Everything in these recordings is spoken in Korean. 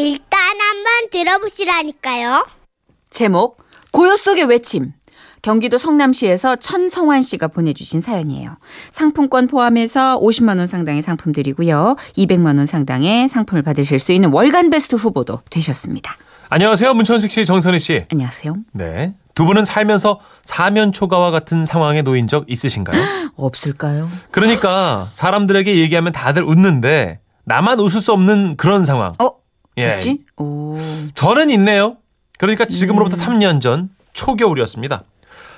일단 한번 들어보시라니까요. 제목 고요 속의 외침. 경기도 성남시에서 천성환 씨가 보내주신 사연이에요. 상품권 포함해서 50만 원 상당의 상품들이고요. 200만 원 상당의 상품을 받으실 수 있는 월간 베스트 후보도 되셨습니다. 안녕하세요. 문천식 씨, 정선희 씨. 안녕하세요. 네. 두 분은 살면서 사면 초가와 같은 상황에 놓인 적 있으신가요? 없을까요? 그러니까 사람들에게 얘기하면 다들 웃는데 나만 웃을 수 없는 그런 상황. 어? 예. 뭐지? 오. 저는 있네요. 그러니까 지금으로부터 음. 3년 전 초겨울이었습니다.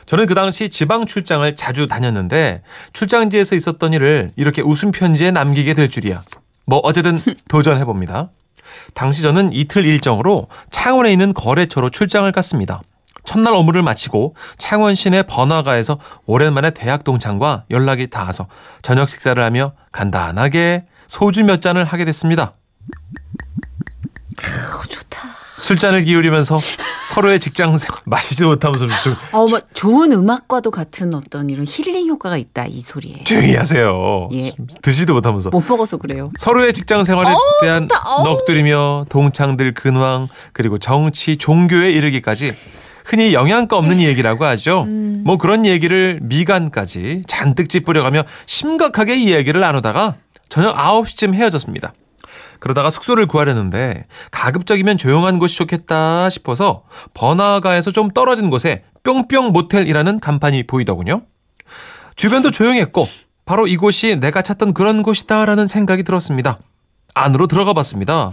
저는 그 당시 지방 출장을 자주 다녔는데 출장지에서 있었던 일을 이렇게 웃음 편지에 남기게 될 줄이야. 뭐 어쨌든 도전해 봅니다. 당시 저는 이틀 일정으로 창원에 있는 거래처로 출장을 갔습니다. 첫날 업무를 마치고 창원 시내 번화가에서 오랜만에 대학 동창과 연락이 닿아서 저녁 식사를 하며 간단하게 소주 몇 잔을 하게 됐습니다. 어, 좋다. 술잔을 기울이면서 서로의 직장 생활 마시지도 못하면서 좀 어, 뭐 좋은 음악과도 같은 어떤 이런 힐링 효과가 있다 이 소리에. 조용히 하세요. 예. 드시도 못하면서 못 먹어서 그래요. 서로의 직장 생활에 대한 좋다. 어우. 넋두리며 동창들 근황 그리고 정치 종교에 이르기까지 흔히 영양가 없는 얘기라고 하죠. 음. 뭐 그런 얘기를 미간까지 잔뜩 찌뿌려가며 심각하게 이야기를 나누다가 저녁 9시쯤 헤어졌습니다. 그러다가 숙소를 구하려는데 가급적이면 조용한 곳이 좋겠다 싶어서 번화가에서 좀 떨어진 곳에 뿅뿅 모텔이라는 간판이 보이더군요. 주변도 조용했고 바로 이곳이 내가 찾던 그런 곳이다라는 생각이 들었습니다. 안으로 들어가 봤습니다.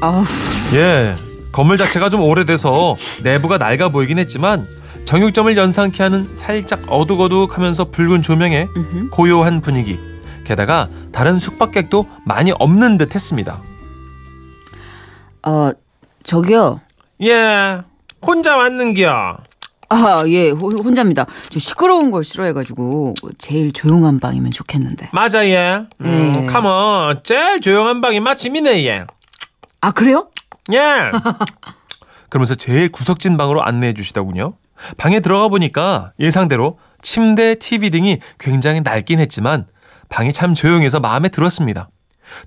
아우. 예. 건물 자체가 좀 오래돼서 내부가 낡아 보이긴 했지만 정육점을 연상케 하는 살짝 어둑어둑하면서 붉은 조명에. 고요한 분위기. 게다가 다른 숙박객도 많이 없는 듯 했습니다. 어, 저기요. 예. 혼자 왔는겨. 아, 예, 호- 혼자입니다. 저 시끄러운 걸 싫어해가지고 제일 조용한 방이면 좋겠는데. 맞아, 예. 음, 네. 카몬. 제일 조용한 방이 마침이네, 예. 아, 그래요? 예. 그러면서 제일 구석진 방으로 안내해 주시더군요. 방에 들어가 보니까 예상대로 침대, TV 등이 굉장히 낡긴 했지만 방이 참 조용해서 마음에 들었습니다.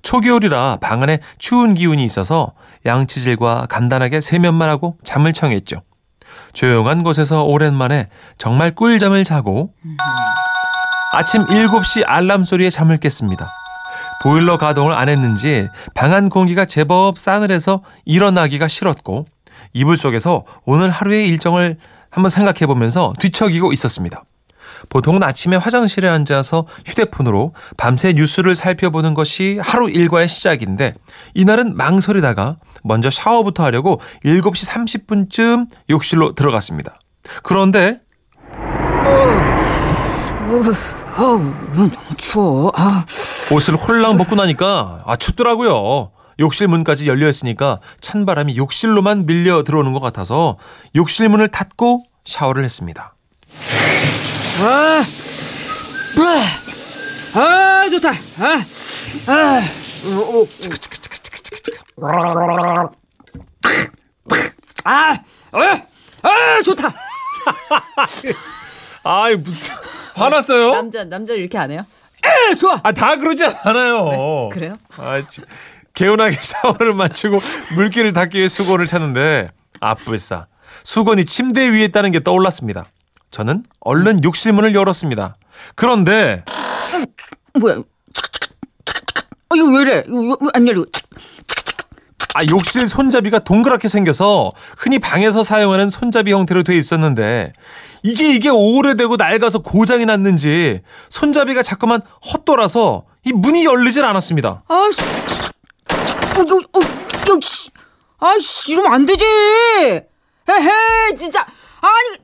초겨울이라 방 안에 추운 기운이 있어서 양치질과 간단하게 세면만 하고 잠을 청했죠. 조용한 곳에서 오랜만에 정말 꿀잠을 자고 아침 7시 알람 소리에 잠을 깼습니다. 보일러 가동을 안 했는지 방 안 공기가 제법 싸늘해서 일어나기가 싫었고 이불 속에서 오늘 하루의 일정을 한번 생각해 보면서 뒤척이고 있었습니다. 보통은 아침에 화장실에 앉아서 휴대폰으로 밤새 뉴스를 살펴보는 것이 하루 일과의 시작인데 이날은 망설이다가 먼저 샤워부터 하려고 7시 30분쯤 욕실로 들어갔습니다. 그런데 추워. 아, 옷을 홀랑 벗고 나니까 아 춥더라고요. 욕실 문까지 열려 있으니까 찬바람이 욕실로만 밀려 들어오는 것 같아서 욕실 문을 닫고 샤워를 했습니다. 아, 아, 아 좋다. 아, 아, 어, 어. 아, 어, 아, 좋다. 아이 무슨 화났어요? 남자 남자 이렇게 안 해요? 에, 좋아. 아 다 그러지 않아요. 그래요? 아, 지- 개운하게 샤워를 마치고 물기를 닦기 위해 수건을 찾는데 아뿔싸 수건이 침대 위에 있다는 게 떠올랐습니다. 저는 얼른 욕실 문을 열었습니다. 그런데 뭐야? 어, 이거 왜 이래? 이거 왜 안 열리고? 아, 욕실 손잡이가 동그랗게 생겨서 흔히 방에서 사용하는 손잡이 형태로 돼 있었는데 이게 이게 오래되고 낡아서 고장이 났는지 손잡이가 자꾸만 헛돌아서 이 문이 열리질 않았습니다. 아, 씨. 어, 요, 어. 아이씨, 이러면 안 되지. 에헤, 진짜. 아니,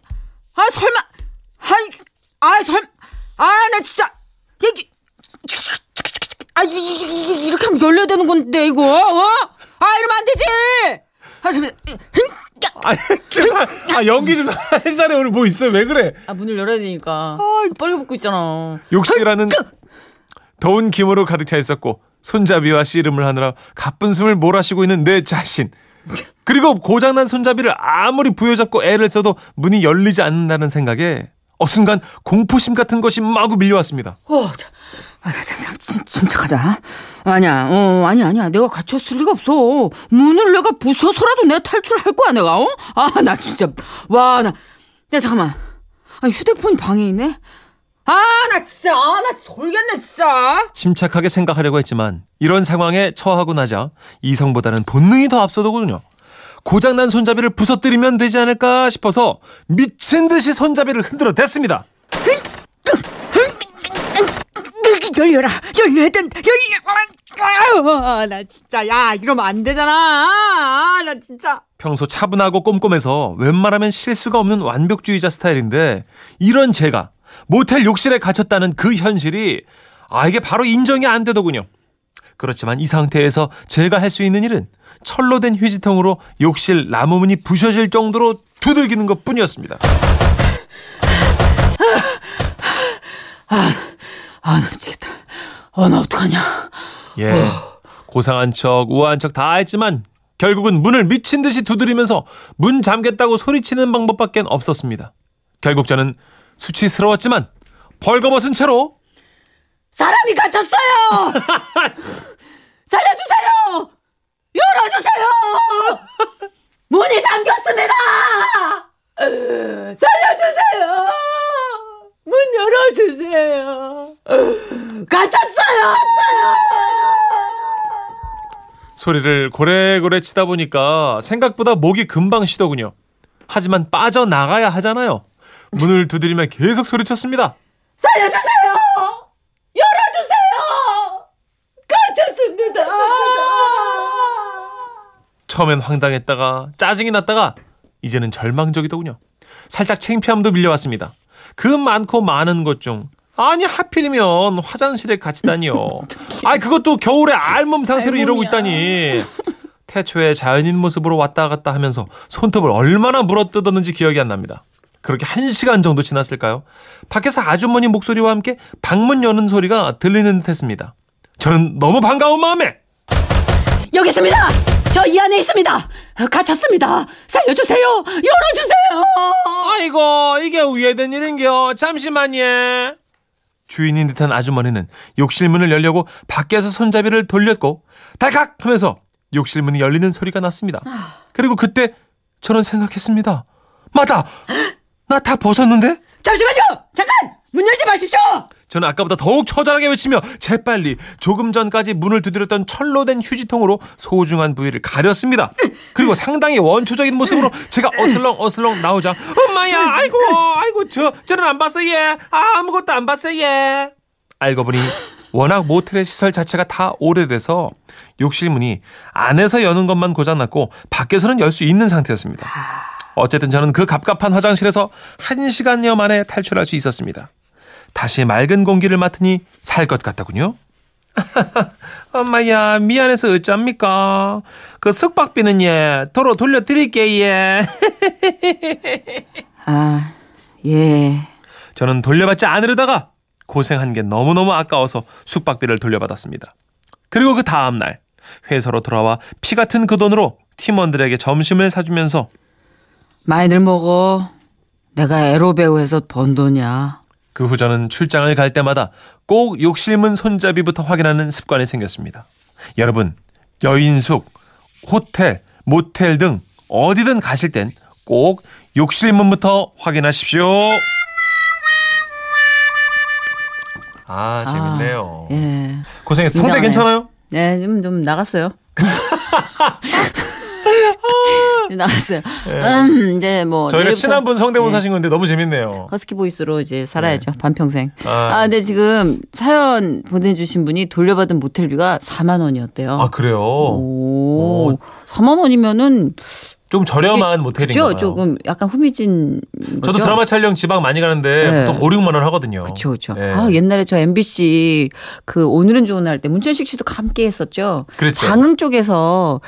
아, 설마. 아이, 아, 설, 아, 나 진짜. 얘기. 아, 이, 이렇게 하면 열려야 되는 건데, 이거, 어? 아, 이러면 안 되지. 아, 잠시만. 아. 아, 연기 좀 햇살에 오늘 뭐 있어요? 왜 그래? 아, 문을 열어야 되니까. 빨리 벗고 있잖아. 욕실안은 더운 기모로 가득 차 있었고 손잡이와 씨름을 하느라 가쁜 숨을 몰아쉬고 있는 내 자신. 그리고 고장난 손잡이를 아무리 부여잡고 애를 써도 문이 열리지 않는다는 생각에 어 순간 공포심 같은 것이 마구 밀려왔습니다. 어, 자, 아, 잠, 잠, 침, 침착하자. 아니야, 어, 아니야, 아니야. 내가 갇혔을 리가 없어. 문을 내가 부셔서라도 내가 탈출할 거야, 내가, 어? 아, 나 진짜, 와, 나, 야, 잠깐만. 아, 휴대폰이 방에 있네? 아, 나 진짜, 아, 나 돌겠네, 진짜. 침착하게 생각하려고 했지만 이런 상황에 처하고 나자 이성보다는 본능이 더 앞서더군요. 고장난 손잡이를 부서뜨리면 되지 않을까 싶어서 미친 듯이 손잡이를 흔들어 댔습니다. 열려라, 된다, 열려. 아, 나 진짜, 야, 이러면 안 되잖아. 아, 나 진짜. 평소 차분하고 꼼꼼해서 웬만하면 실수가 없는 완벽주의자 스타일인데 이런 제가 모텔 욕실에 갇혔다는 그 현실이 아 이게 바로 인정이 안 되더군요. 그렇지만 이 상태에서 제가 할 수 있는 일은 철로 된 휴지통으로 욕실 나무문이 부셔질 정도로 두들기는 것 뿐이었습니다. 아, 나 미치겠다. 어, 나 어떡하냐. 예. 고상한 척, 우아한 척 다 했지만 결국은 문을 미친 듯이 두드리면서 문 잠겠다고 소리치는 방법밖엔 없었습니다. 결국 저는 수치스러웠지만 벌거벗은 채로 사람이 갇혔어요! 살려주세요! 열어주세요! 문이 잠겼습니다! 살려주세요! 문 열어주세요! 갇혔어요! 소리를 고래고래 치다 보니까 생각보다 목이 금방 쉬더군요. 하지만 빠져나가야 하잖아요. 문을 두드리며 계속 소리쳤습니다. 살려주세요! 갇혔습니다! 처음엔 황당했다가 짜증이 났다가 이제는 절망적이더군요. 살짝 창피함도 밀려왔습니다. 그 많고 많은 것 중 아니 하필이면 화장실에 갇히다니요. 아니 그것도 겨울에 알몸 상태로 이러고 있다니. 태초에 자연인 모습으로 왔다 갔다 하면서 손톱을 얼마나 물어뜯었는지 기억이 안 납니다. 그렇게 한 시간 정도 지났을까요? 밖에서 아주머니 목소리와 함께 방문 여는 소리가 들리는 듯 했습니다. 저는 너무 반가운 마음에 여기 있습니다! 저 이 안에 있습니다! 갇혔습니다! 살려주세요! 열어주세요! 아이고 이게 왜 된 일인겨 잠시만요 주인인 듯한 아주머니는 욕실 문을 열려고 밖에서 손잡이를 돌렸고 달칵 하면서 욕실 문이 열리는 소리가 났습니다 그리고 그때 저는 생각했습니다 맞다 나 다 벗었는데 잠시만요! 잠깐! 문 열지 마십시오! 저는 아까보다 더욱 처절하게 외치며 재빨리 조금 전까지 문을 두드렸던 철로 된 휴지통으로 소중한 부위를 가렸습니다. 그리고 상당히 원초적인 모습으로 제가 어슬렁 어슬렁 나오자 엄마야 아이고 아이고 저 저는 안 봤어 얘 아, 아무것도 안 봤어 얘 알고 보니 워낙 모텔의 시설 자체가 다 오래돼서 욕실 문이 안에서 여는 것만 고장났고 밖에서는 열 수 있는 상태였습니다. 어쨌든 저는 그 갑갑한 화장실에서 한 시간여 만에 탈출할 수 있었습니다. 다시 맑은 공기를 맡으니 살 것 같더군요. 엄마야 미안해서 어쩝니까? 그 숙박비는 예 도로 돌려드릴게 예. 아, 예. 저는 돌려받지 않으려다가 고생한 게 너무너무 아까워서 숙박비를 돌려받았습니다. 그리고 그 다음 날 회사로 돌아와 피 같은 그 돈으로 팀원들에게 점심을 사주면서 많이들 먹어. 내가 에로 배우에서 번 돈이야. 그 후 저는 출장을 갈 때마다 꼭 욕실문 손잡이부터 확인하는 습관이 생겼습니다. 여러분, 여인숙, 호텔, 모텔 등 어디든 가실 땐 꼭 욕실문부터 확인하십시오. 아, 재밌네요. 예. 고생했어. 성대 굉장하네. 괜찮아요? 네, 좀, 좀 나갔어요. 나갔어요. 음, 이제 뭐. 예. 저희가 내일부터- 친한 분 성대모사 네. 하신 건데 너무 재밌네요. 허스키 보이스로 이제 살아야죠. 반평생. 아. 아, 근데 지금 사연 보내주신 분이 돌려받은 모텔비가 4만 원이었대요. 아, 그래요? 오, 오. 4만 원이면은 좀 저렴한 모텔인가요? 그죠? 조금 약간 후미진 거죠. 저도 드라마 촬영 지방 많이 가는데 네. 보통 5, 6만 원 하거든요. 그렇죠, 그렇죠. 네. 아 옛날에 저 MBC 그 오늘은 좋은 날 때 문천식 씨도 함께 했었죠. 그랬죠. 장흥 쪽에서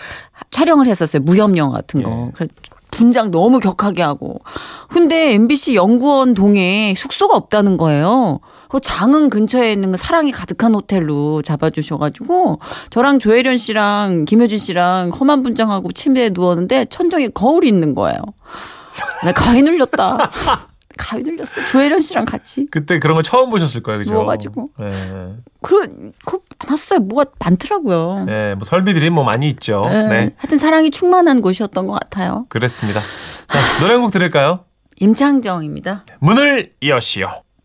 촬영을 했었어요. 무협 영화 같은 거. 예. 그래서 분장 너무 격하게 하고. 근데 MBC 연구원 동에 숙소가 없다는 거예요. 그 장흥 근처에 있는 그 사랑이 가득한 호텔로 잡아주셔가지고 저랑 조혜련 씨랑 김효진 씨랑 험한 분장하고 침대에 누웠는데 천정에 거울이 있는 거예요. 나 가위 눌렸다. 가위 눌렸어. 조혜련 씨랑 같이. 그때 그런 거 처음 보셨을 거예요, 그죠? 누워가지고. 네. 그, 그 많았어요. 뭐가 많더라고요. 네, 뭐 설비들이 뭐 많이 있죠. 네. 네. 하여튼 사랑이 충만한 곳이었던 것 같아요. 그랬습니다. 자, 노래 한 곡 들을까요? 임창정입니다. 문을 여시오.